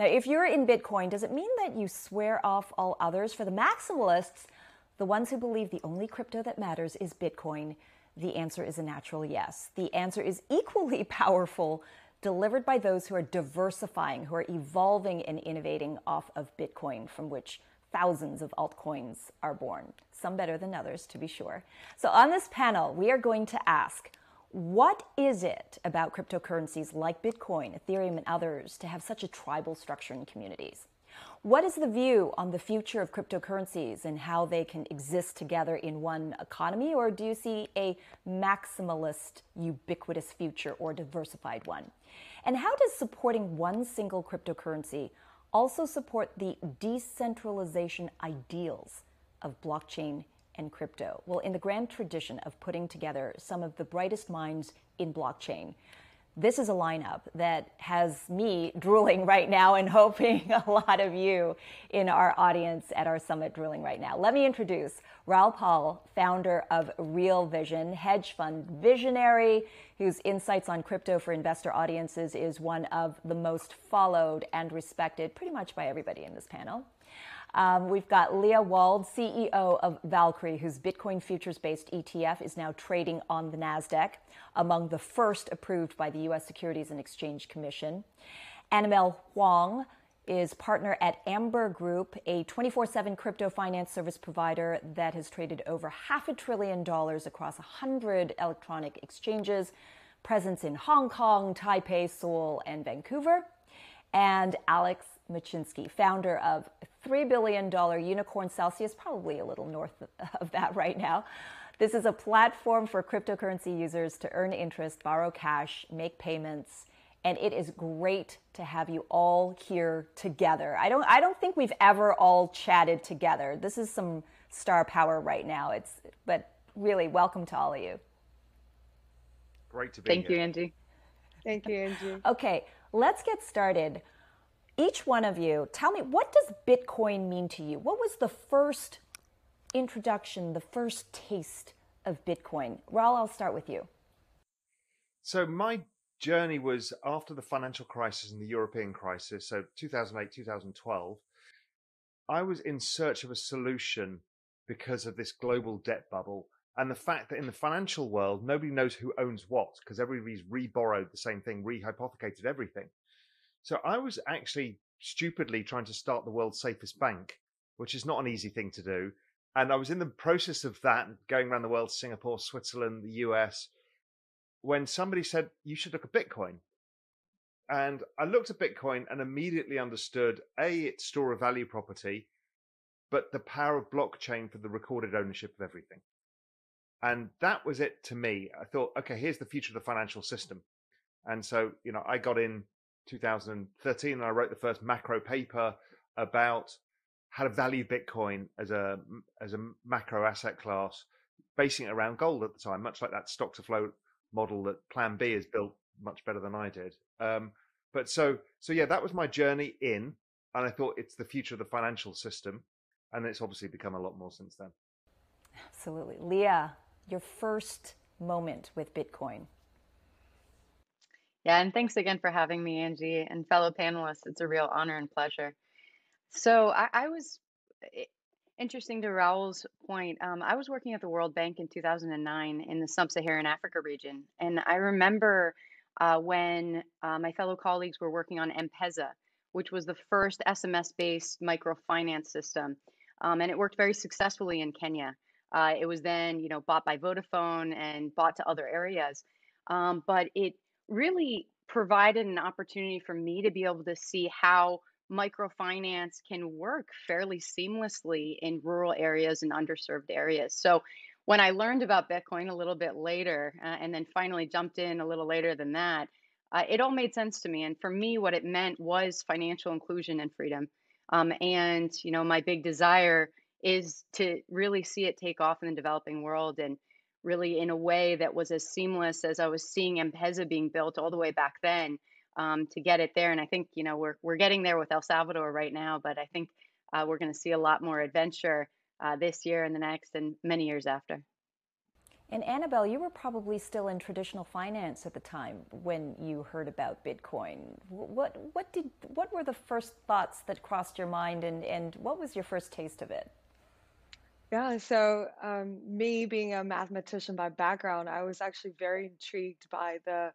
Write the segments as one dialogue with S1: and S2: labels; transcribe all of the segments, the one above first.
S1: Now, if you're in Bitcoin, does it mean that you swear off all others? For the maximalists, the ones who believe the only crypto that matters is Bitcoin, the answer is a natural yes. The answer is equally powerful, delivered by those who are diversifying, who are evolving and innovating off of Bitcoin, from which thousands of altcoins are born, some better than others, to be sure. So, on this panel, we are going to ask what is it about cryptocurrencies like Bitcoin, Ethereum, and others to have such a tribal structure in communities? What is the view on the future of cryptocurrencies and how they can exist together in one economy? Or do you see a maximalist, ubiquitous future or diversified one? And how does supporting one single cryptocurrency also support the decentralization ideals of blockchain and crypto? Well, in the grand tradition of putting together some of the brightest minds in blockchain, this is a lineup that has me drooling right now and hoping a lot of you in our audience at our summit drooling right now. Let me introduce Raoul Pal, founder of Real Vision, hedge fund visionary, whose insights on crypto for investor audiences is one of the most followed and respected pretty much by everybody in this panel. Um, we've got Leah Wald, CEO of Valkyrie, whose Bitcoin futures based ETF is now trading on the NASDAQ, among the first approved by the U.S. Securities and Exchange Commission. Annabelle Huang is partner at Amber Group, a 24 7 crypto finance service provider that has traded over half a trillion dollars across 100 electronic exchanges, presence in Hong Kong, Taipei, Seoul, and Vancouver. And Alex Mashinsky, founder of $3 billion unicorn Celsius, probably a little north of that right now. This is a platform for cryptocurrency users to earn interest, borrow cash, make payments, and it is great to have you all here together. I don't I don't think we've ever all chatted together. This is some star power right now. It's but really welcome to all of you.
S2: Great to be here.
S3: Thank
S2: here.
S3: you, Angie.
S4: Thank you, Angie.
S1: Okay, let's get started each one of you, tell me what does Bitcoin mean to you? What was the first introduction, the first taste of Bitcoin? Raoul, I'll start with you.
S2: So my journey was after the financial crisis and the European crisis, so 2008, 2012. I was in search of a solution because of this global debt bubble and the fact that in the financial world nobody knows who owns what because everybody's re-borrowed the same thing, re-hypothecated everything. So I was actually stupidly trying to start the world's safest bank, which is not an easy thing to do. And I was in the process of that, going around the world, Singapore, Switzerland, the US, when somebody said, you should look at Bitcoin. And I looked at Bitcoin and immediately understood A, its store of value property, but the power of blockchain for the recorded ownership of everything. And that was it to me. I thought, okay, here's the future of the financial system. And so, you know, I got in 2013, and I wrote the first macro paper about how to value Bitcoin as a as a macro asset class, basing it around gold at the time, much like that stock to flow model that Plan B has built much better than I did. Um, but so so yeah, that was my journey in, and I thought it's the future of the financial system, and it's obviously become a lot more since then.
S1: Absolutely, Leah, your first moment with Bitcoin.
S3: Yeah, and thanks again for having me, Angie, and fellow panelists. It's a real honor and pleasure. So I, I was eh, interesting to Raoul's point. Um, I was working at the World Bank in 2009 in the Sub-Saharan Africa region, and I remember uh, when uh, my fellow colleagues were working on M-Pesa, which was the first SMS-based microfinance system, um, and it worked very successfully in Kenya. Uh, it was then, you know, bought by Vodafone and bought to other areas, um, but it really provided an opportunity for me to be able to see how microfinance can work fairly seamlessly in rural areas and underserved areas. So when I learned about Bitcoin a little bit later, uh, and then finally jumped in a little later than that, uh, it all made sense to me. And for me, what it meant was financial inclusion and freedom. Um, and you know, my big desire is to really see it take off in the developing world and really in a way that was as seamless as I was seeing M-Pesa being built all the way back then um, to get it there. And I think you know we're we're getting there with El Salvador right now, but I think uh, we're going to see a lot more adventure uh, this year and the next and many years after.
S1: And Annabelle, you were probably still in traditional finance at the time when you heard about Bitcoin. What what did what were the first thoughts that crossed your mind, and and what was your first taste of it?
S4: Yeah, so um, me being a mathematician by background, I was actually very intrigued by the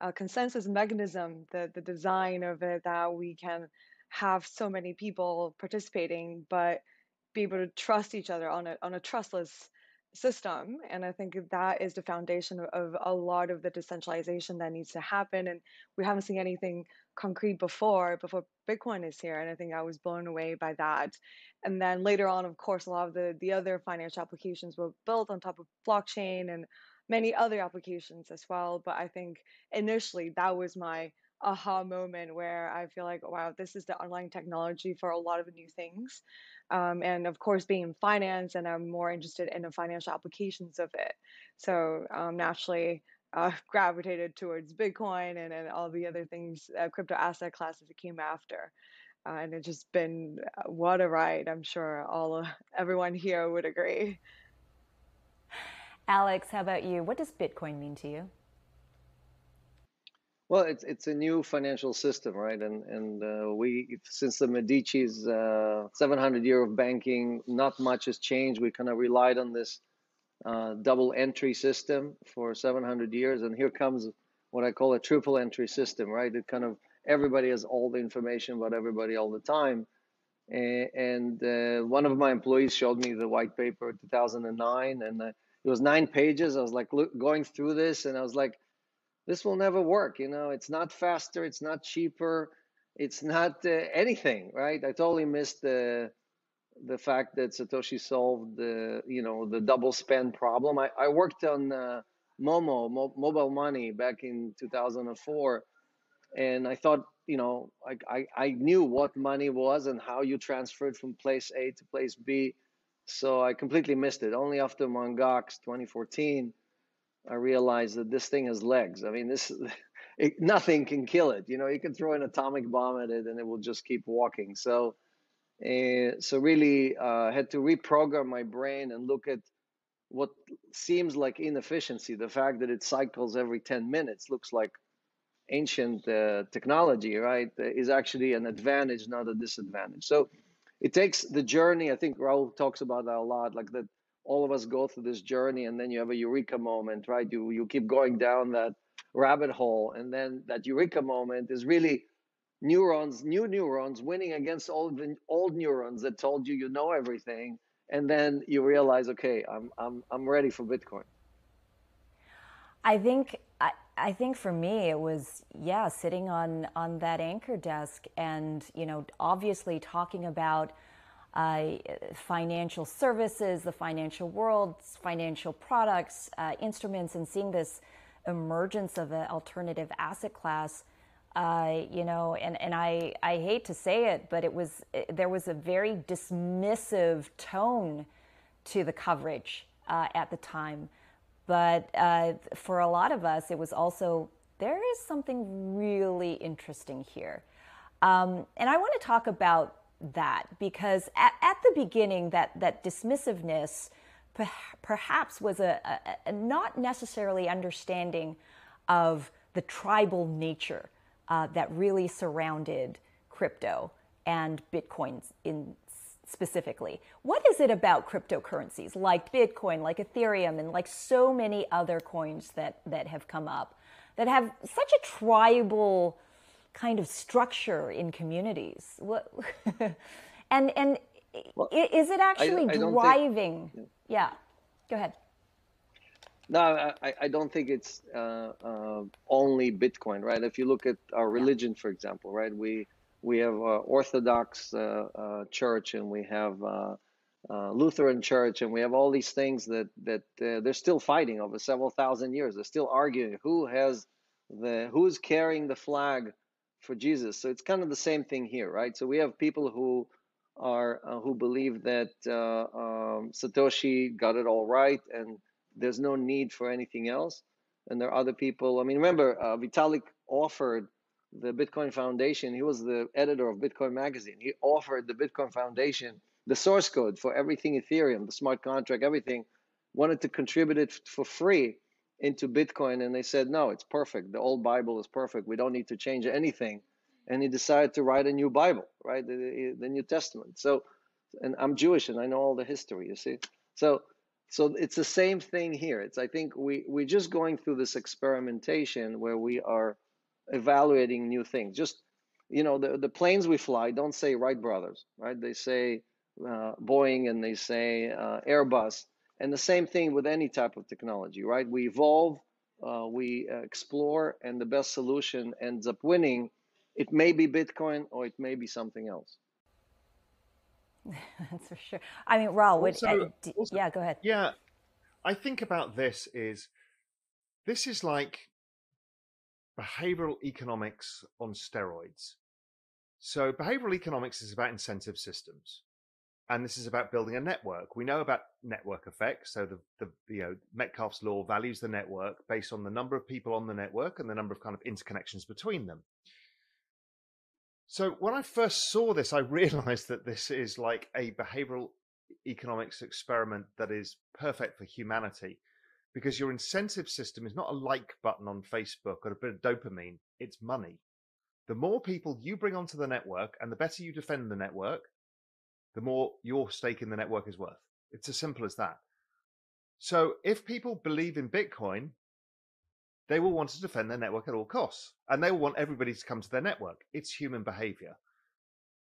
S4: uh, consensus mechanism, the the design of it, that we can have so many people participating, but be able to trust each other on a on a trustless system. And I think that is the foundation of, a lot of the decentralization that needs to happen. And we haven't seen anything concrete before before Bitcoin is here. And I think I was blown away by that. And then later on, of course, a lot of the the other financial applications were built on top of blockchain and many other applications as well. But I think initially that was my aha moment where I feel like, wow, this is the underlying technology for a lot of new things. Um, and of course, being in finance, and I'm more interested in the financial applications of it. So um, naturally, uh, gravitated towards Bitcoin and, and all the other things, uh, crypto asset classes that came after. Uh, and it's just been uh, what a ride. I'm sure all everyone here would agree.
S1: Alex, how about you? What does Bitcoin mean to you?
S5: Well, it's it's a new financial system, right? And and uh, we since the Medici's uh, 700 year of banking, not much has changed. We kind of relied on this uh, double entry system for 700 years, and here comes what I call a triple entry system, right? It kind of everybody has all the information about everybody all the time. And, and uh, one of my employees showed me the white paper 2009, and uh, it was nine pages. I was like look, going through this, and I was like this will never work. You know, it's not faster, it's not cheaper, it's not uh, anything, right? I totally missed the the fact that Satoshi solved the you know the double spend problem. I, I worked on uh, Momo Mo, mobile money back in 2004, and I thought you know I, I I knew what money was and how you transferred from place A to place B. So I completely missed it. Only after Mt. Gox 2014 I realized that this thing has legs. I mean, this it, nothing can kill it. You know, you can throw an atomic bomb at it and it will just keep walking. So, uh, so really, uh, had to reprogram my brain and look at what seems like inefficiency. The fact that it cycles every 10 minutes looks like ancient uh, technology, right? Is actually an advantage, not a disadvantage. So, it takes the journey. I think Raoul talks about that a lot, like that all of us go through this journey and then you have a eureka moment right? You you keep going down that rabbit hole and then that eureka moment is really neurons new neurons winning against old old neurons that told you you know everything and then you realize okay i'm i'm i'm ready for bitcoin.
S1: I think I, I think for me it was yeah sitting on on that anchor desk and you know obviously talking about uh, financial services, the financial world, financial products, uh, instruments, and seeing this emergence of an alternative asset class. Uh, you know, and, and I, I hate to say it, but it was there was a very dismissive tone to the coverage uh, at the time. But uh, for a lot of us, it was also there is something really interesting here. Um, and I want to talk about that because at, at the beginning, that, that dismissiveness perhaps was a, a, a, not necessarily understanding of the tribal nature uh, that really surrounded crypto and bitcoins in specifically. What is it about cryptocurrencies like Bitcoin, like Ethereum, and like so many other coins that, that have come up that have such a tribal kind of structure in communities? What, and and well, is it actually I, I driving? Think, yeah. go ahead.
S5: No, I, I don't think it's uh, uh, only Bitcoin, right? If you look at our religion, yeah. for example, right, we we have Orthodox uh, uh, church and we have uh, uh, Lutheran church and we have all these things that that they're still fighting over several thousand years. They're still arguing who has the who's carrying the flag for Jesus. So it's kind of the same thing here, right? So we have people who are uh, who believe that uh, um, Satoshi got it all right and there's no need for anything else. And there are other people. I mean, remember uh, Vitalik offered the Bitcoin Foundation. He was the editor of Bitcoin Magazine. He offered the Bitcoin Foundation the source code for everything Ethereum, the smart contract, everything, wanted to contribute it for free into Bitcoin, and they said, no, it's perfect. The old Bible is perfect. We don't need to change anything. And he decided to write a new Bible, right? The, the New Testament. So, and I'm Jewish and I know all the history, you see. So, so it's the same thing here. It's I think we we're just going through this experimentation where we are evaluating new things. Just you know, the the planes we fly don't say Wright brothers, right? They say uh, Boeing and they say uh, Airbus and the same thing with any type of technology, right? We evolve, uh, we uh, explore, and the best solution ends up winning. It may be Bitcoin or it may be something else.
S1: That's for sure. I mean, Raoul, would,
S2: Also,
S1: uh, d-
S2: also,
S1: yeah, go ahead.
S2: yeah, I think about this is this is like behavioral economics on steroids. So behavioral economics is about incentive systems. And this is about building a network. We know about network effects. So the, the you know Metcalfe's law values the network based on the number of people on the network and the number of kind of interconnections between them. So when I first saw this, I realized that this is like a behavioral economics experiment that is perfect for humanity because your incentive system is not a like button on Facebook or a bit of dopamine, it's money. The more people you bring onto the network and the better you defend the network, the more your stake in the network is worth. It's as simple as that. So if people believe in Bitcoin, they will want to defend their network at all costs and they will want everybody to come to their network. It's human behavior.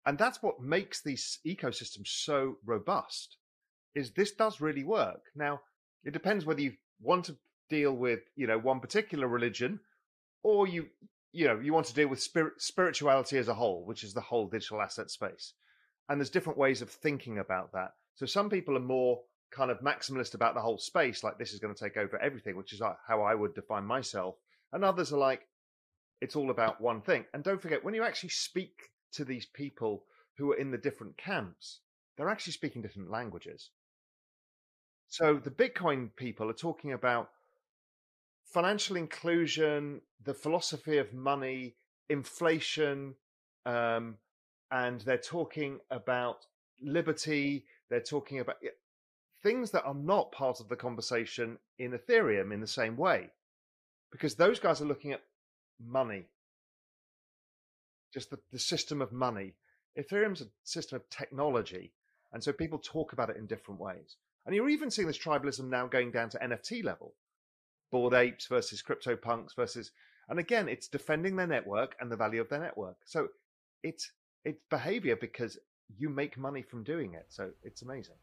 S2: And that's what makes these ecosystems so robust is this does really work. Now, it depends whether you want to deal with, you know, one particular religion or you you know, you want to deal with spirit, spirituality as a whole, which is the whole digital asset space. And there's different ways of thinking about that. So some people are more kind of maximalist about the whole space, like this is going to take over everything, which is how I would define myself. And others are like, it's all about one thing. And don't forget, when you actually speak to these people who are in the different camps, they're actually speaking different languages. So the Bitcoin people are talking about financial inclusion, the philosophy of money, inflation, um, and they're talking about liberty. They're talking about things that are not part of the conversation in Ethereum in the same way, because those guys are looking at money, just the, the system of money. Ethereum's a system of technology, and so people talk about it in different ways. And you're even seeing this tribalism now going down to NFT level. Bored apes versus crypto punks versus, and again, it's defending their network and the value of their network. So it's it's behavior because you make money from doing it. So it's amazing.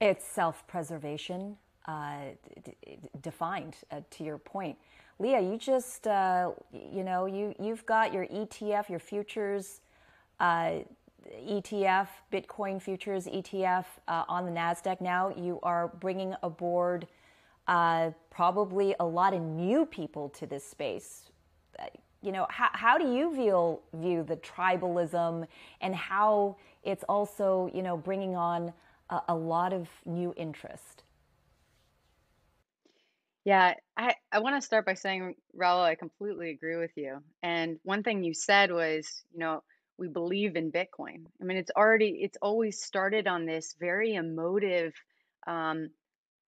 S1: It's self-preservation uh, d- d- defined. Uh, to your point, Leah, you just uh, you know you you've got your ETF, your futures. Uh, ETF, Bitcoin futures ETF uh, on the NASDAQ now. You are bringing aboard uh, probably a lot of new people to this space. You know, how, how do you view, view the tribalism and how it's also, you know, bringing on a, a lot of new interest?
S3: Yeah, I, I want to start by saying, Raoul, I completely agree with you. And one thing you said was, you know, we believe in Bitcoin. I mean, it's already, it's always started on this very emotive um,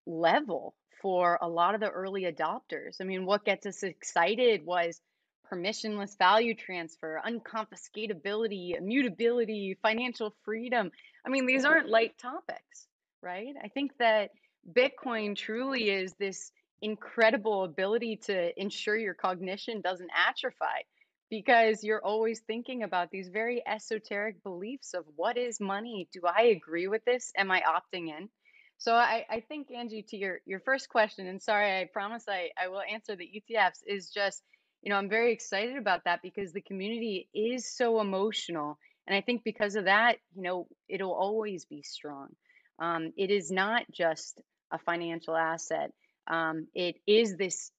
S3: level for a lot of the early adopters. I mean, what gets us excited was permissionless value transfer, unconfiscatability, immutability, financial freedom. I mean, these aren't light topics, right? I think that Bitcoin truly is this incredible ability to ensure your cognition doesn't atrophy because you're always thinking about these very esoteric beliefs of what is money? Do I agree with this? Am I opting in? So I, I think Angie, to your your first question, and sorry, I promise I, I will answer the ETFs, is just, you know, I'm very excited about that because the community is so emotional. And I think because of that, you know, it'll always be strong. Um, it is not just a financial asset. Um, it is this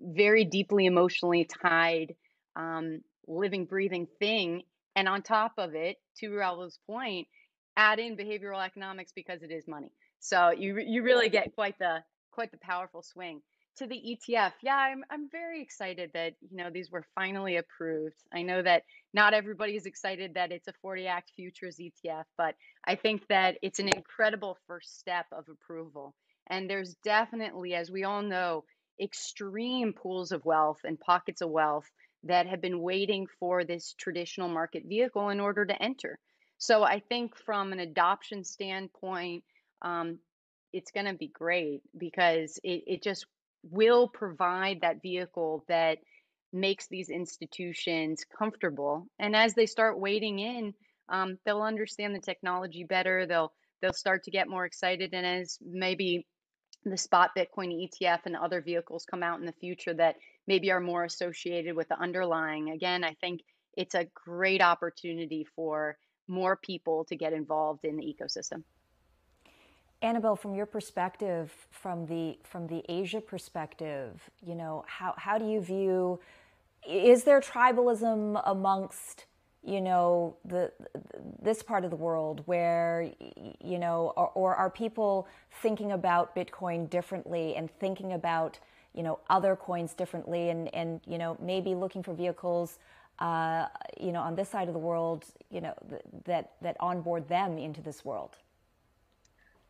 S3: very deeply emotionally tied um, living, breathing thing. And on top of it, to Raoul's point, add in behavioral economics because it is money. So you you really get quite the quite the powerful swing to the ETF. Yeah, I'm I'm very excited that you know these were finally approved. I know that not everybody is excited that it's a 40 Act futures ETF, but I think that it's an incredible first step of approval. And there's definitely, as we all know, extreme pools of wealth and pockets of wealth that have been waiting for this traditional market vehicle in order to enter. So I think from an adoption standpoint, um, it's going to be great because it, it just will provide that vehicle that makes these institutions comfortable. And as they start wading in, um, they'll understand the technology better. They'll they'll start to get more excited. And as maybe the spot Bitcoin ETF and other vehicles come out in the future that maybe are more associated with the underlying, again, I think it's a great opportunity for more people to get involved in the ecosystem.
S1: Annabelle, from your perspective, from the from the Asia perspective, you know, how how do you view is there tribalism amongst you know the this part of the world where you know or, or, are people thinking about bitcoin differently and thinking about you know other coins differently and and you know maybe looking for vehicles uh, you know on this side of the world you know that that onboard them into this world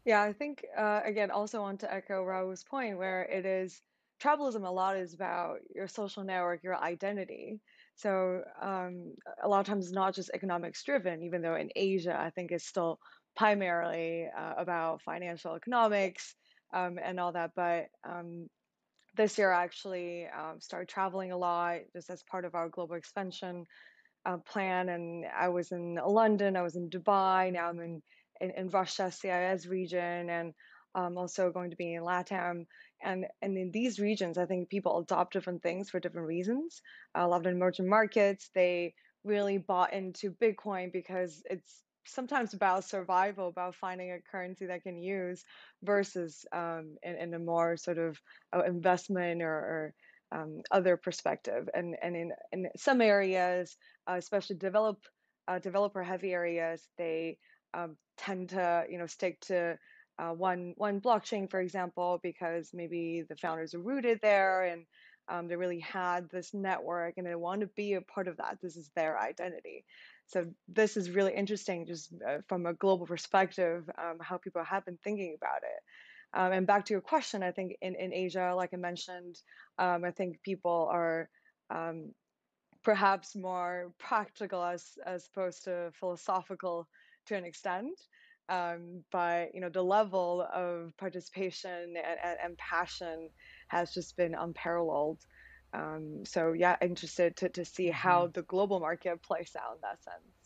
S4: yeah i think uh, again also want to echo raul's point where it is tribalism a lot is about your social network your identity so um, a lot of times it's not just economics driven, even though in Asia, I think it's still primarily uh, about financial economics um, and all that. But um, this year, I actually um, started traveling a lot just as part of our global expansion uh, plan. And I was in London, I was in Dubai, now I'm in, in, in Russia, CIS region, and I'm also going to be in LATAM and and in these regions i think people adopt different things for different reasons. A lot of emerging markets they really bought into bitcoin because it's sometimes about survival about finding a currency that can use versus um, in, in a more sort of uh, investment or, or um, other perspective. And and in, in some areas uh, especially develop uh, developer heavy areas they um, tend to you know stick to uh, one one blockchain, for example, because maybe the founders are rooted there and um, they really had this network and they want to be a part of that. This is their identity. So this is really interesting, just uh, from a global perspective, um, how people have been thinking about it. Um, and back to your question, I think in, in Asia, like I mentioned, um, I think people are um, perhaps more practical as as opposed to philosophical to an extent um, but you know the level of participation and, and, and passion has just been unparalleled. Um, so yeah, interested to, to see how mm-hmm. the global market plays out in that sense.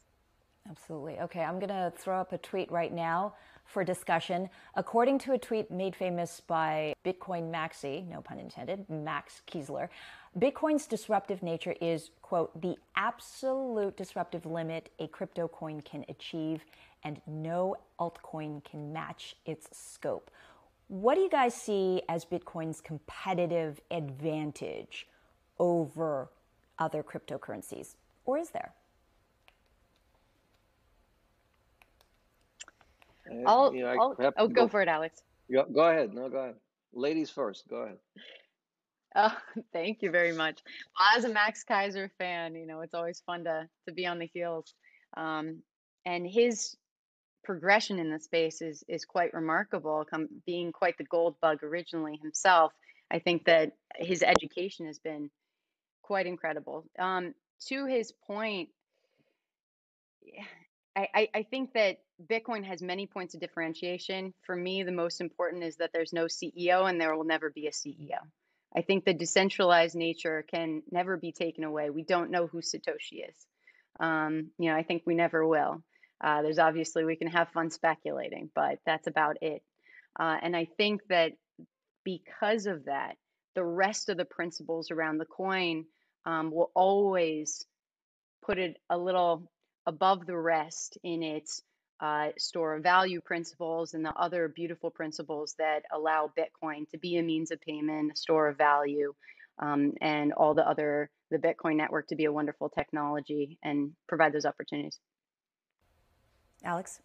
S1: Absolutely. Okay, I'm going to throw up a tweet right now for discussion. According to a tweet made famous by Bitcoin Maxi, no pun intended, Max Keiser, Bitcoin's disruptive nature is, quote, the absolute disruptive limit a crypto coin can achieve and no altcoin can match its scope. What do you guys see as Bitcoin's competitive advantage over other cryptocurrencies? Or is there?
S3: I'll, you know, I'll, I'll oh, go, go, for it, Alex.
S5: Go, go ahead. No, go ahead. Ladies first. Go ahead.
S3: Oh, thank you very much. Well, as a Max Keiser fan, you know it's always fun to to be on the heels. Um, and his progression in the space is is quite remarkable. Come being quite the gold bug originally himself, I think that his education has been quite incredible. Um, to his point, I, I, I think that Bitcoin has many points of differentiation. For me, the most important is that there's no CEO and there will never be a CEO. I think the decentralized nature can never be taken away. We don't know who Satoshi is. Um, you know, I think we never will. Uh, there's obviously, we can have fun speculating, but that's about it. Uh, and I think that because of that, the rest of the principles around the coin um, will always put it a little above the rest in its uh, store of value principles and the other beautiful principles that allow Bitcoin to be a means of payment, a store of value, um, and all the other, the Bitcoin network to be a wonderful technology and provide those opportunities.
S1: Alex?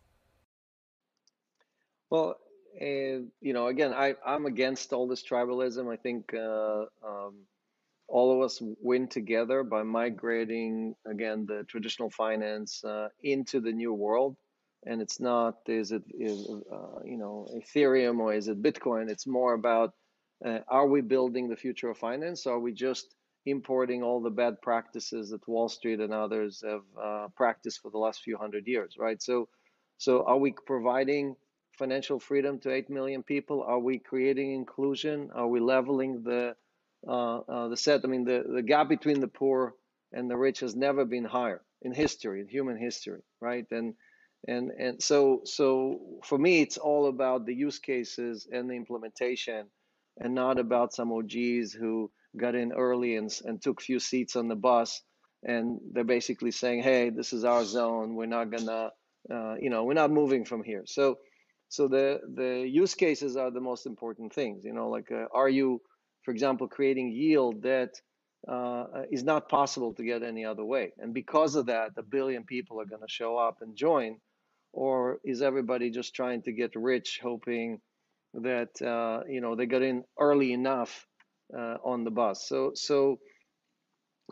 S5: Well, uh, you know, again, I, I'm against all this tribalism. I think uh, um, all of us win together by migrating, again, the traditional finance uh, into the new world. And it's not is it is uh, you know Ethereum or is it Bitcoin? It's more about uh, are we building the future of finance? Or are we just importing all the bad practices that Wall Street and others have uh, practiced for the last few hundred years, right? So, so are we providing financial freedom to eight million people? Are we creating inclusion? Are we leveling the uh, uh, the set? I mean, the, the gap between the poor and the rich has never been higher in history, in human history, right? And and and so so for me, it's all about the use cases and the implementation, and not about some OGs who got in early and and took few seats on the bus, and they're basically saying, "Hey, this is our zone. We're not gonna, uh, you know, we're not moving from here." So so the the use cases are the most important things. You know, like uh, are you, for example, creating yield that uh, is not possible to get any other way. And because of that, a billion people are going to show up and join. Or is everybody just trying to get rich, hoping that uh, you know they got in early enough uh, on the bus? So so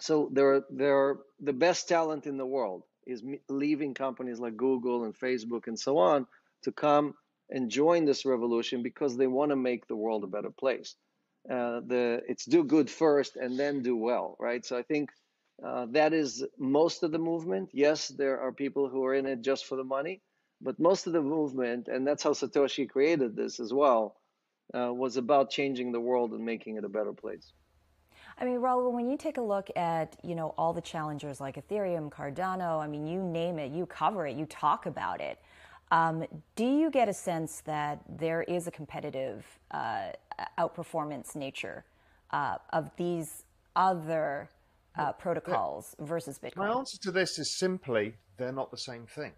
S5: so there are the best talent in the world is leaving companies like Google and Facebook and so on to come and join this revolution because they want to make the world a better place uh, the it's do good first and then do well, right? So I think uh, that is most of the movement. Yes, there are people who are in it just for the money, but most of the movement, and that's how Satoshi created this as well, uh, was about changing the world and making it a better place.
S1: I mean, Raoul, when you take a look at you know all the challengers like Ethereum, Cardano, I mean, you name it, you cover it, you talk about it. Um, do you get a sense that there is a competitive uh, outperformance nature uh, of these other uh, protocols versus Bitcoin?
S2: My answer to this is simply they're not the same thing.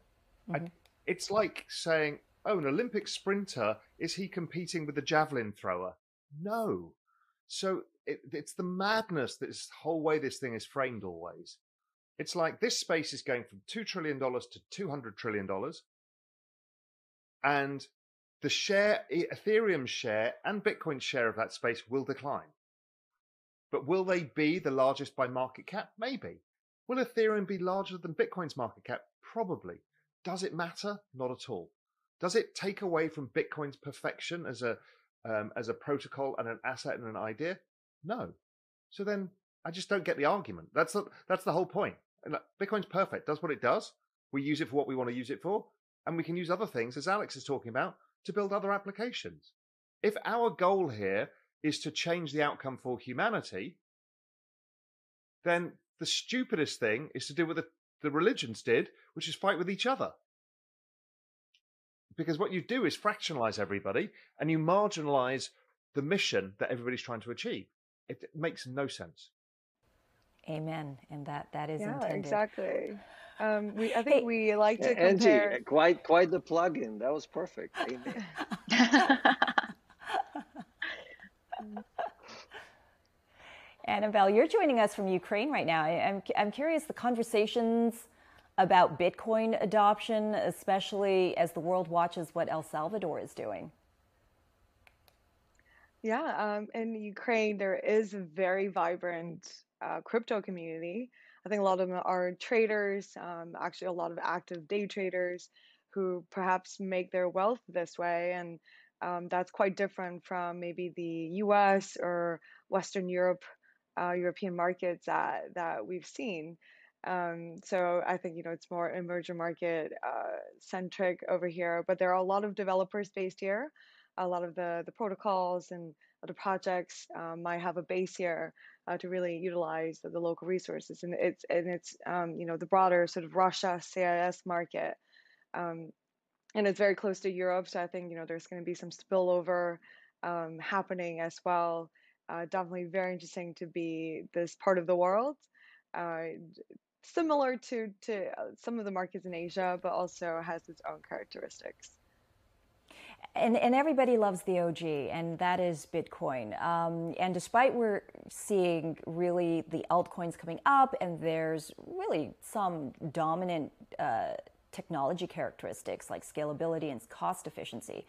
S2: Mm-hmm. I, it's like saying, oh, an Olympic sprinter, is he competing with a javelin thrower? No. So it, it's the madness that this whole way this thing is framed always. It's like this space is going from $2 trillion to $200 trillion and the share, Ethereum share and Bitcoin share of that space will decline. But will they be the largest by market cap? Maybe. Will Ethereum be larger than Bitcoin's market cap? Probably. Does it matter? Not at all. Does it take away from Bitcoin's perfection as a um, as a protocol and an asset and an idea? No. So then I just don't get the argument. That's the that's the whole point. Bitcoin's perfect. Does what it does. We use it for what we want to use it for. And we can use other things, as Alex is talking about, to build other applications. If our goal here is to change the outcome for humanity, then the stupidest thing is to do what the, the religions did, which is fight with each other. Because what you do is fractionalize everybody and you marginalize the mission that everybody's trying to achieve. It, it makes no sense.
S1: Amen. And that that is
S4: yeah,
S1: intended.
S4: exactly. Um, we, I think hey, we like to compare.
S5: Angie, quite quite the plug-in. That was perfect.
S1: Annabelle, you're joining us from Ukraine right now. I'm, I'm curious the conversations about Bitcoin adoption, especially as the world watches what El Salvador is doing.
S4: Yeah, um, in Ukraine, there is a very vibrant uh, crypto community. I think a lot of them are traders, um, actually, a lot of active day traders who perhaps make their wealth this way. And um, that's quite different from maybe the US or Western Europe, uh, European markets that, that we've seen. Um, so I think you know it's more emerging market uh, centric over here, but there are a lot of developers based here. A lot of the the protocols and other projects um, might have a base here uh, to really utilize the, the, local resources. And it's and it's um, you know the broader sort of Russia CIS market, um, and it's very close to Europe. So I think you know there's going to be some spillover um, happening as well. Uh, definitely very interesting to be this part of the world. Uh, similar to to uh, some of the markets in Asia, but also has its own characteristics
S1: and, and everybody loves the OG, and that is Bitcoin. Um, and despite we're seeing really the altcoins coming up, and there's really some dominant uh, technology characteristics like scalability and cost efficiency,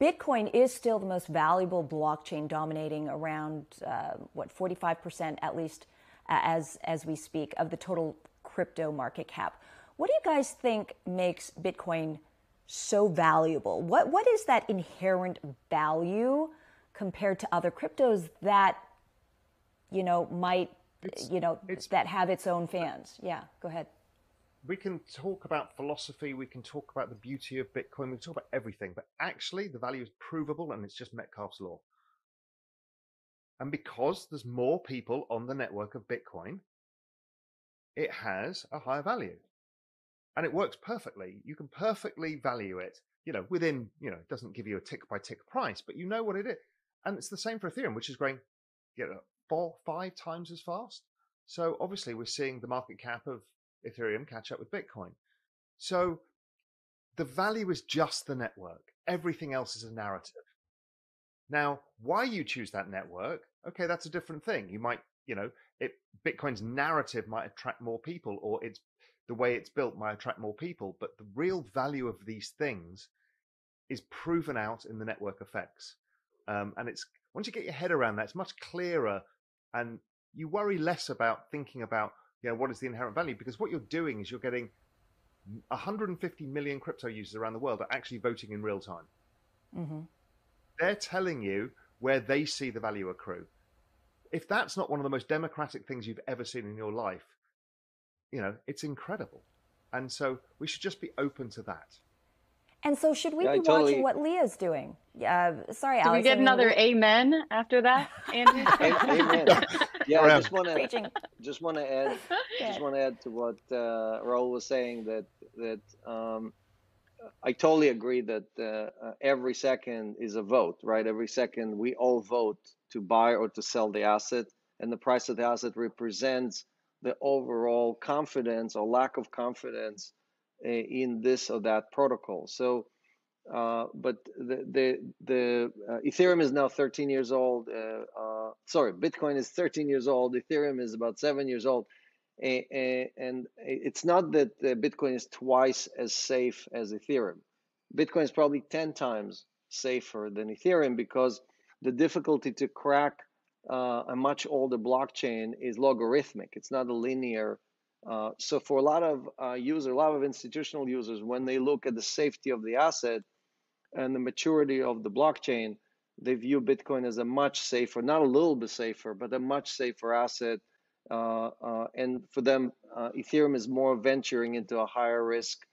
S1: Bitcoin is still the most valuable blockchain, dominating around uh, what 45% at least as as we speak of the total crypto market cap. What do you guys think makes Bitcoin so valuable? What what is that inherent value compared to other cryptos that you know might it's, you know that have its own fans? Yeah, go ahead.
S2: We can talk about philosophy, we can talk about the beauty of Bitcoin, we can talk about everything, but actually the value is provable and it's just Metcalfe's law. And because there's more people on the network of Bitcoin, it has a higher value. And it works perfectly. You can perfectly value it, you know, within, you know, it doesn't give you a tick by tick price, but you know what it is. And it's the same for Ethereum, which is growing, you know, four, five times as fast. So obviously we're seeing the market cap of Ethereum catch up with Bitcoin. So the value is just the network. Everything else is a narrative. Now, why you choose that network, okay, that's a different thing. You might, you know, it Bitcoin's narrative might attract more people, or it's the way it's built might attract more people. But the real value of these things is proven out in the network effects. Um, and it's once you get your head around that, it's much clearer, and you worry less about thinking about, you know, what is the inherent value because what you're doing is you're getting 150 million crypto users around the world are actually voting in real time. Mm-hmm they're telling you where they see the value accrue. If that's not one of the most democratic things you've ever seen in your life, you know, it's incredible. And so we should just be open to that.
S1: And so, should we yeah, be totally... watching what Leah's doing? Yeah, uh, sorry, Alex.
S3: Did we get another amen after that, Andy?
S5: amen. Yeah, I just want to just want to add just want to add to what uh, Raoul was saying that that um, I totally agree that uh, uh, every second is a vote, right? Every second we all vote to buy or to sell the asset, and the price of the asset represents the overall confidence or lack of confidence uh, in this or that protocol. So, uh, but the the, the uh, Ethereum is now 13 years old. Uh, sorry, Bitcoin is 13 years old. Ethereum is about seven years old and it's not that Bitcoin is twice as safe as Ethereum. Bitcoin is probably 10 times safer than Ethereum because the difficulty to crack uh, a much older blockchain is logarithmic. It's not a linear. Uh, so for a lot of uh, users, a lot of institutional users, when they look at the safety of the asset and the maturity of the blockchain, they view Bitcoin as a much safer, not a little bit safer, but a much safer asset uh, uh, and for them, uh, Ethereum is more venturing into a higher risk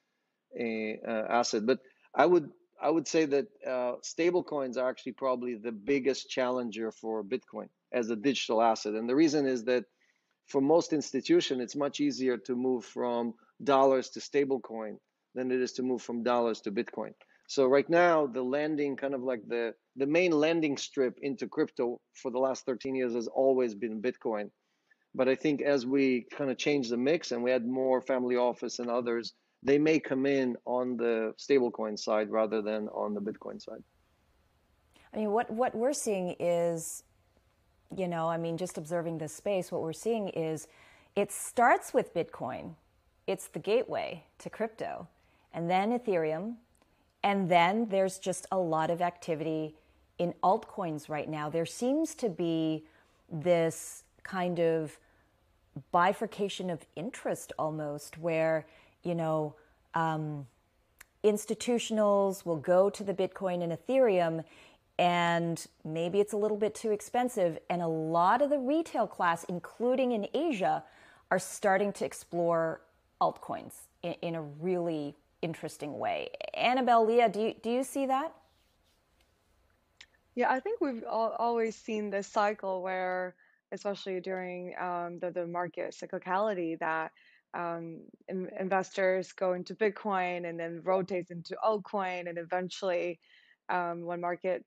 S5: asset. But I would I would say that uh, stablecoins are actually probably the biggest challenger for Bitcoin as a digital asset. And the reason is that for most institutions, it's much easier to move from dollars to stablecoin than it is to move from dollars to Bitcoin. So right now, the landing kind of like the the main landing strip into crypto for the last 13 years has always been Bitcoin. But I think as we kind of change the mix and we add more family office and others, they may come in on the stablecoin side rather than on the Bitcoin side.
S1: I mean, what, what we're seeing is, you know, I mean, just observing this space, what we're seeing is it starts with Bitcoin, it's the gateway to crypto, and then Ethereum, and then there's just a lot of activity in altcoins right now. There seems to be this kind of bifurcation of interest almost, where, you know, um, institutionals will go to the Bitcoin and Ethereum, and maybe it's a little bit too expensive. And a lot of the retail class, including in Asia, are starting to explore altcoins in, in a really interesting way. Annabelle, Leah, do you, do you see that?
S4: Yeah, I think we've always seen this cycle where especially during um, the, the market cyclicality that um, in, investors go into Bitcoin and then rotates into altcoin and eventually um, when market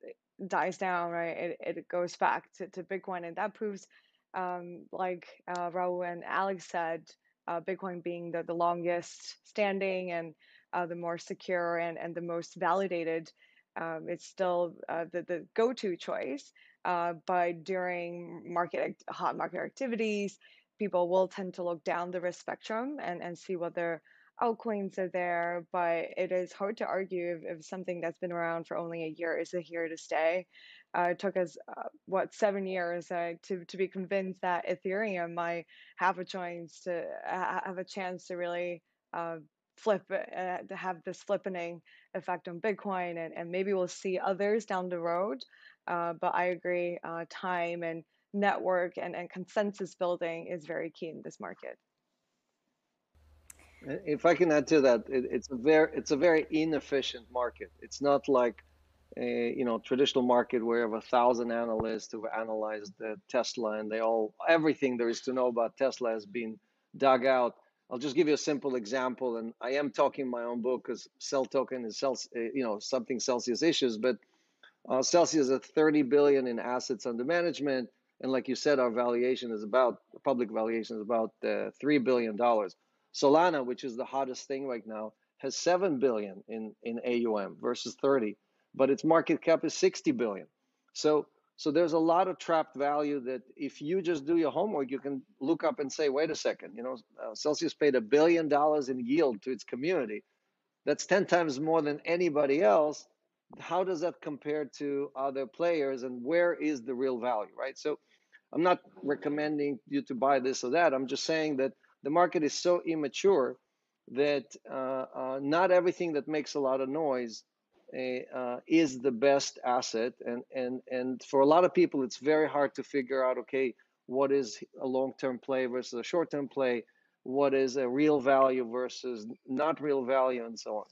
S4: dies down, right, it, it goes back to, to Bitcoin. And that proves, um, like uh, Raoul and Alex said, uh, Bitcoin being the, the longest standing and uh, the more secure and, and the most validated, um, it's still uh, the, the go-to choice. Uh, but during market hot market activities, people will tend to look down the risk spectrum and, and see whether altcoins are there. But it is hard to argue if, if something that's been around for only a year is here to stay. Uh, it took us uh, what seven years uh, to to be convinced that Ethereum might have a chance to have a chance to really uh, flip uh, to have this flippening effect on Bitcoin, and, and maybe we'll see others down the road. Uh, but I agree, uh, time and network and, and consensus building is very key in this market.
S5: If I can add to that, it, it's a very it's a very inefficient market. It's not like a you know traditional market where you have a thousand analysts who've analyzed Tesla and they all everything there is to know about Tesla has been dug out. I'll just give you a simple example, and I am talking my own book because CEL Token is Celsius, you know something Celsius issues, but uh, Celsius at 30 billion in assets under management, and like you said, our valuation is about public valuation is about uh, three billion dollars. Solana, which is the hottest thing right now, has 7 billion in, in AUM versus 30, but its market cap is 60 billion. So so there's a lot of trapped value that if you just do your homework, you can look up and say, wait a second, you know, uh, Celsius paid a billion dollars in yield to its community. That's 10 times more than anybody else. How does that compare to other players and where is the real value, right? So I'm not recommending you to buy this or that. I'm just saying that the market is so immature that uh, uh, not everything that makes a lot of noise uh, is the best asset. And and and for a lot of people it's very hard to figure out okay what is a long-term play versus a short-term play? What is a real value versus not real value and so on.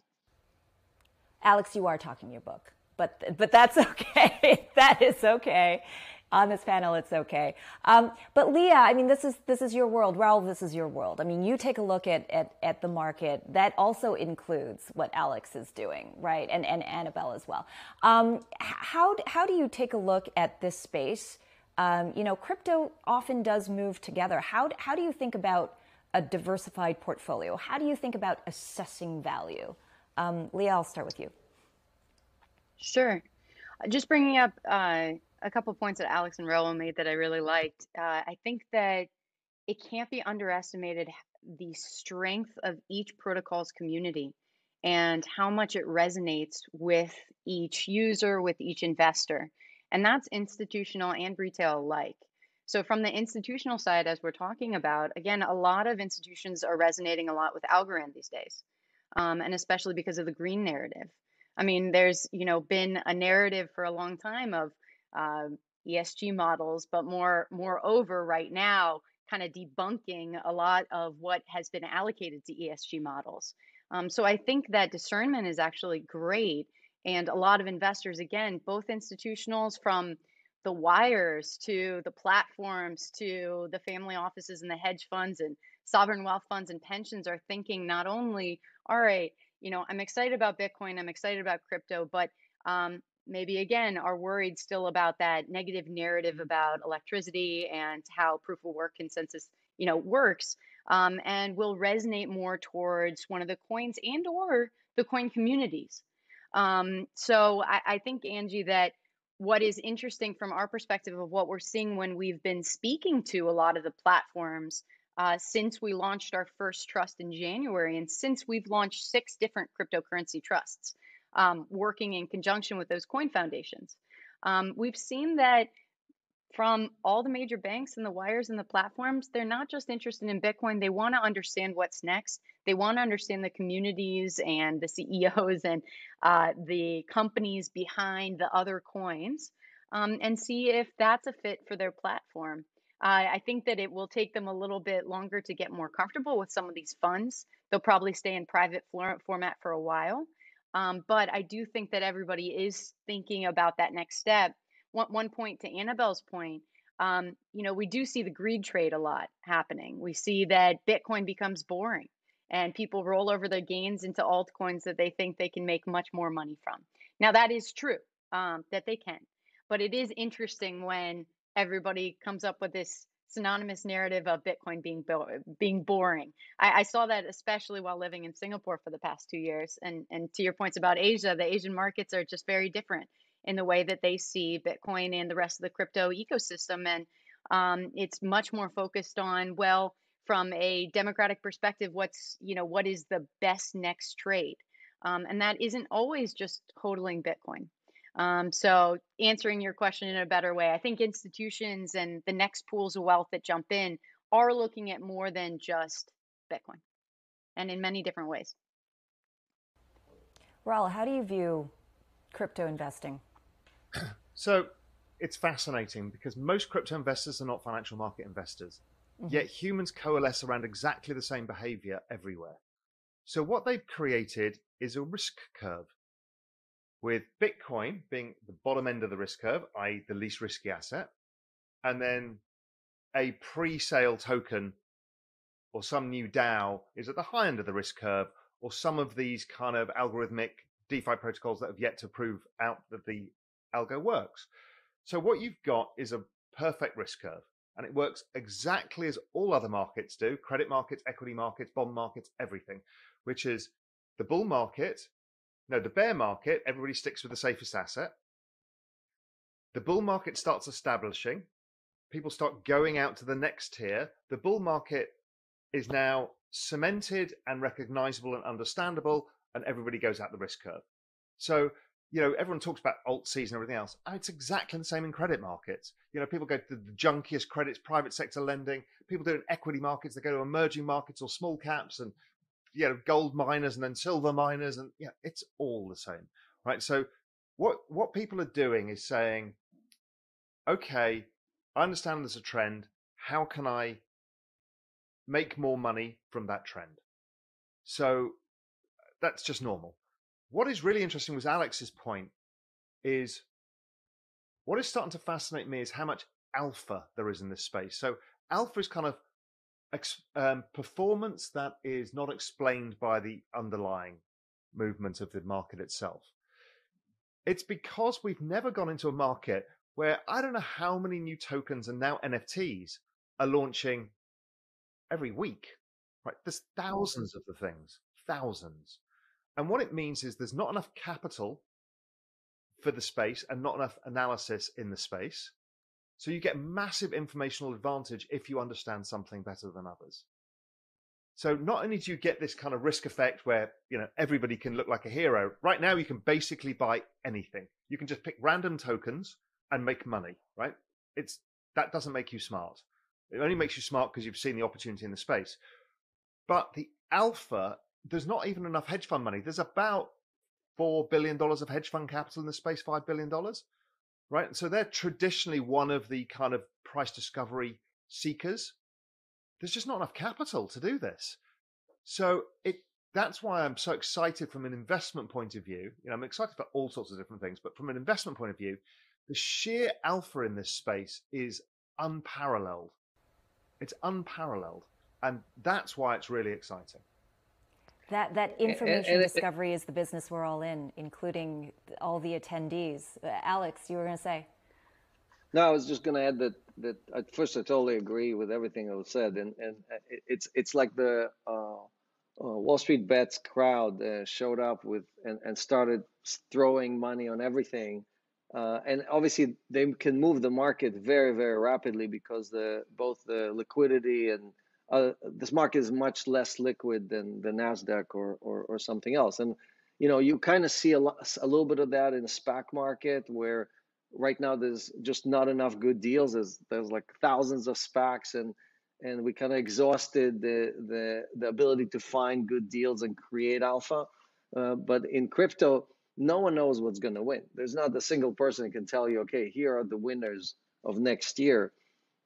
S1: Alex you are talking your book but but that's okay. That is okay on this panel, it's okay. Um, but Leah, I mean, this is this is your world. Raoul, this is your world. I mean, you take a look at, at, at the market. That also includes what Alex is doing, right? And and Annabelle as well. Um, how how do you take a look at this space? Um, you know, crypto often does move together. How how do you think about a diversified portfolio? How do you think about assessing value? Um, Leah, I'll start with you.
S3: Sure. Just bringing up uh, a couple points that Alex and Raoul made that I really liked. Uh, I think that it can't be underestimated the strength of each protocol's community and how much it resonates with each user, with each investor. And that's institutional and retail alike. So, from the institutional side, as we're talking about, again, a lot of institutions are resonating a lot with Algorand these days, um, and especially because of the green narrative. I mean, there's you know been a narrative for a long time of um, ESG models, but more moreover, right now, kind of debunking a lot of what has been allocated to ESG models. Um, so I think that discernment is actually great, and a lot of investors, again, both institutionals from the wires to the platforms to the family offices and the hedge funds and sovereign wealth funds and pensions are thinking not only, all right, you know, I'm excited about Bitcoin, I'm excited about crypto, but um, maybe again are worried still about that negative narrative about electricity and how proof of work consensus you know works um, and will resonate more towards one of the coins and or the coin communities. Um, so I, I think angie that what is interesting from our perspective of what we're seeing when we've been speaking to a lot of the platforms uh, since we launched our first trust in January, and since we've launched six different cryptocurrency trusts um, working in conjunction with those coin foundations. Um, we've seen that from all the major banks and the wires and the platforms, they're not just interested in Bitcoin. They want to understand what's next. They want to understand the communities and the CEOs and uh, the companies behind the other coins um, and see if that's a fit for their platform. Uh, I think that it will take them a little bit longer to get more comfortable with some of these funds. They'll probably stay in private format for a while. Um, but I do think that everybody is thinking about that next step. One, one point to Annabelle's point, um, you know, we do see the greed trade a lot happening. We see that Bitcoin becomes boring and people roll over their gains into altcoins that they think they can make much more money from. Now, that is true um, that they can, but it is interesting when everybody comes up with this synonymous narrative of Bitcoin being bo- being boring. I, I, saw that especially while living in Singapore for the past two years. And and to your points about Asia, the Asian markets are just very different in the way that they see Bitcoin and the rest of the crypto ecosystem. And um, it's much more focused on well, from a democratic perspective, what's you know what is the best next trade, um, and that isn't always just hodling Bitcoin. Um, so answering your question in a better way, I think institutions and the next pools of wealth that jump in are looking at more than just Bitcoin and in many different ways.
S1: Raoul, how do you view crypto investing?
S2: So it's fascinating because most crypto investors are not financial market investors, mm-hmm. yet humans coalesce around exactly the same behavior everywhere. So what they've created is a risk curve with Bitcoin being the bottom end of the risk curve, i.e., the least risky asset, and then a pre sale token or some new DAO is at the high end of the risk curve, or some of these kind of algorithmic DeFi protocols that have yet to prove out that the algo works. So what you've got is a perfect risk curve, and it works exactly as all other markets do credit markets, equity markets, bond markets, everything, which is the bull market. No, the bear market, everybody sticks with the safest asset. The bull market starts establishing. People start going out to the next tier. The bull market is now cemented and recognizable and understandable, and everybody goes out the risk curve. So, you know, everyone talks about alt seas and everything else. It's exactly the same in credit markets. You know, people go to the junkiest credits, private sector lending. People do it in equity markets. They go to emerging markets or small caps and, you know, gold miners and then silver miners. And yeah, it's all the same, right? So what, what people are doing is saying, okay, I understand there's a trend. How can I make more money from that trend. So that's just normal. What is really interesting was Alex's point is what is starting to fascinate me is how much alpha there is in this space. So alpha is kind of um, performance that is not explained by the underlying movement of the market itself. It's because we've never gone into a market where I don't know how many new tokens and now NFTs are launching every week. Right? There's thousands of the things, thousands. And what it means is there's not enough capital for the space and not enough analysis in the space. So you get massive informational advantage if you understand something better than others. So not only do you get this kind of risk effect where, you know, everybody can look like a hero, right now you can basically buy anything. You can just pick random tokens and make money, right? It's that doesn't make you smart. It only makes you smart because you've seen the opportunity in the space. But the alpha, there's not even enough hedge fund money. There's about $4 billion of hedge fund capital in the space, $5 billion, right? So they're traditionally one of the kind of price discovery seekers. There's just not enough capital to do this. So it that's why I'm so excited from an investment point of view. You know, I'm excited for all sorts of different things, but from an investment point of view, the sheer alpha in this space is unparalleled. It's unparalleled, and that's why it's really exciting.
S1: That that information and, and, discovery is the business we're all in, including all the attendees. Uh, Alex, you were going to say.
S5: No, I was just going to add that that at first I totally agree with everything that was said, and and it's it's like the uh, uh, Wall Street bets crowd uh, showed up with and, and started throwing money on everything, uh, and obviously, they can move the market very, very rapidly because the both the liquidity and uh, this market is much less liquid than the Nasdaq or or, or something else. And you know, you kind of see a, lot, a little bit of that in the SPAC market, where right now there's just not enough good deals. There's there's like thousands of SPACs, and and we kind of exhausted the the the ability to find good deals and create alpha. Uh, but in crypto, no one knows what's going to win. There's not a single person who can tell you, okay, here are the winners of next year.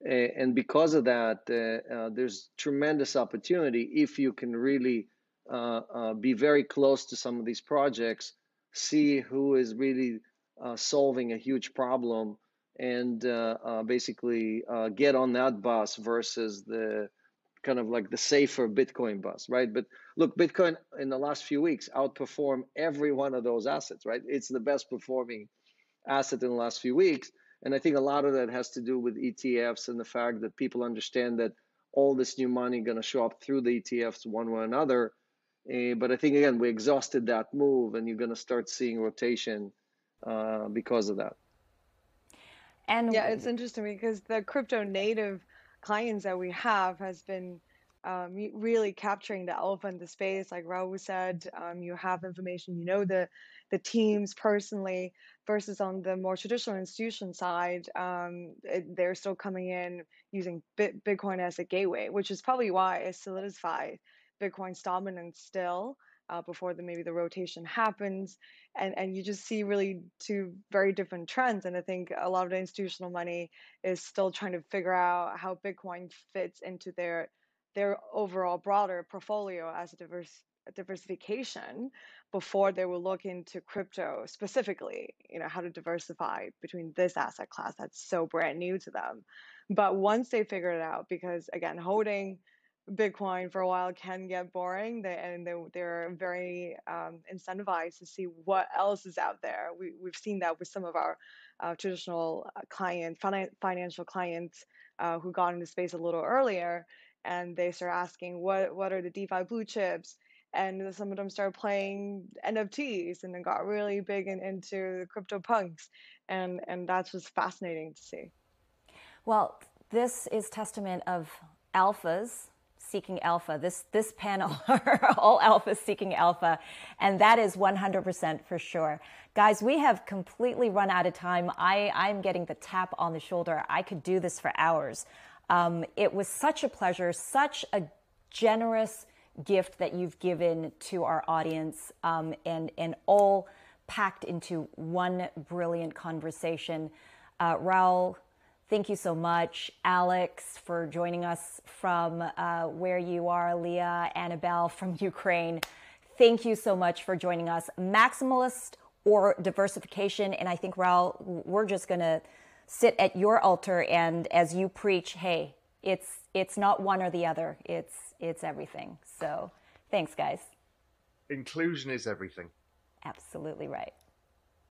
S5: And because of that, uh, uh, there's tremendous opportunity if you can really uh, uh be very close to some of these projects, see who is really solving a huge problem, and basically get on that bus versus the kind of like the safer Bitcoin bus, right? But look, Bitcoin in the last few weeks outperformed every one of those assets, right? It's the best performing asset in the last few weeks. And I think a lot of that has to do with ETFs and the fact that people understand that all this new money going to show up through the ETFs one way or another. Uh, but I think again we exhausted that move, and you're going to start seeing rotation uh, because of that.
S4: And yeah, it's interesting because the crypto native clients that we have has been um, really capturing the elephant in the space. Like Raoul said, um, you have information, you know the the teams personally, versus on the more traditional institution side, um, it, they're still coming in using Bit, Bitcoin as a gateway, which is probably why it solidified Bitcoin's dominance still. uh, before the maybe the rotation happens, and and you just see really two very different trends. And I think a lot of the institutional money is still trying to figure out how Bitcoin fits into their their overall broader portfolio as a diverse diversification before they will look into crypto specifically you know how to diversify between this asset class that's so brand new to them but once they figure it out because again holding Bitcoin for a while can get boring, they, and they, they're very um, incentivized to see what else is out there. We, we've seen that with some of our uh, traditional uh, client, financial clients uh, who got into space a little earlier, and they start asking what what are the DeFi blue chips, and some of them started playing NFTs, and then got really big and into the CryptoPunks, and and that's just fascinating to see.
S1: Well, this is testament of alphas seeking alpha. This this panel are all alphas seeking alpha, and that is 100% for sure. Guys, we have completely run out of time. I I'm getting the tap on the shoulder. I could do this for hours. Um, it was such a pleasure, such a generous gift that you've given to our audience, um, and and all packed into one brilliant conversation. Uh, Raoul, Thank you so much, Alex, for joining us from uh, where you are, Leah, Annabelle from Ukraine. Thank you so much for joining us. Maximalist or diversification. And I think, Raoul, we're just going to sit at your altar and as you preach, hey, it's it's not one or the other. It's it's everything. So thanks, guys.
S2: Inclusion is everything.
S1: Absolutely right.